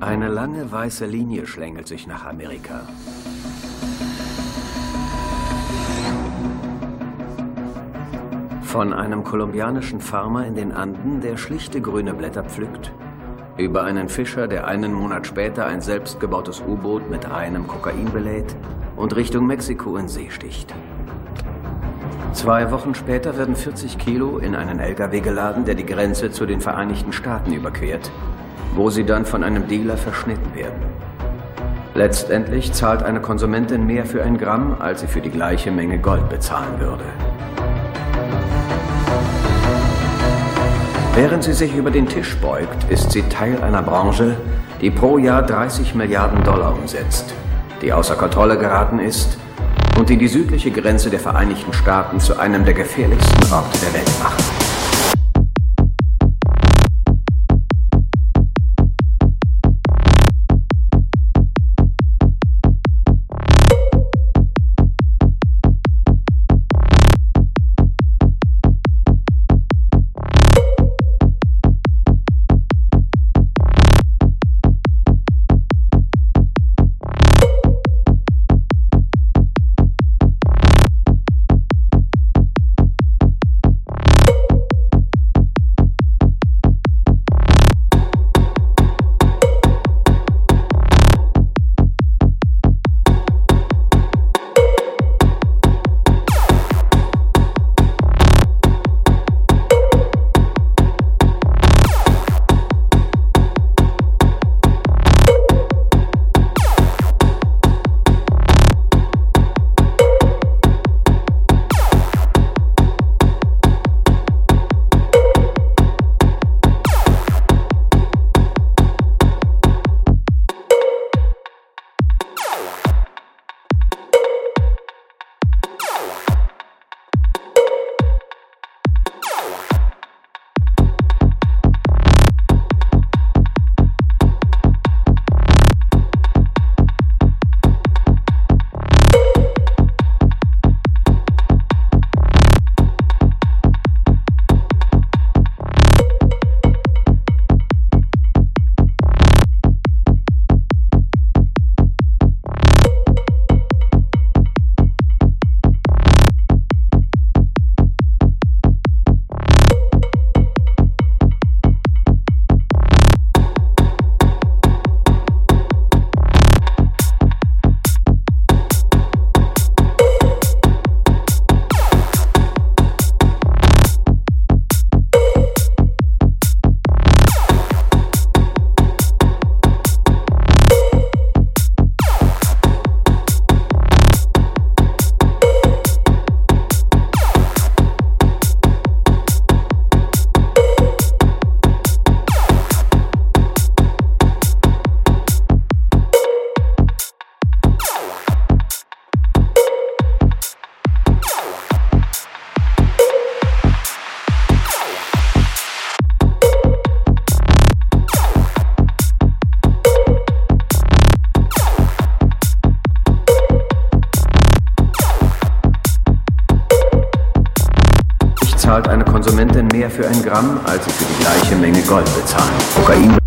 Eine lange weiße Linie schlängelt sich nach Amerika. Von einem kolumbianischen Farmer in den Anden, der schlichte grüne Blätter pflückt, über einen Fischer, der einen Monat später ein selbstgebautes U-Boot mit einem Kokain belädt und Richtung Mexiko in See sticht. Zwei Wochen später werden 40 Kilo in einen LKW geladen, der die Grenze zu den Vereinigten Staaten überquert, wo sie dann von einem Dealer verschnitten werden. Letztendlich zahlt eine Konsumentin mehr für ein Gramm, als sie für die gleiche Menge Gold bezahlen würde. Während sie sich über den Tisch beugt, ist sie Teil einer Branche, die pro Jahr 30 Milliarden Dollar umsetzt, die außer Kontrolle geraten ist und die die südliche Grenze der Vereinigten Staaten zu einem der gefährlichsten Orte der Welt macht. Zahlt eine Konsumentin mehr für ein Gramm, als sie für die gleiche Menge Gold bezahlen. Kokain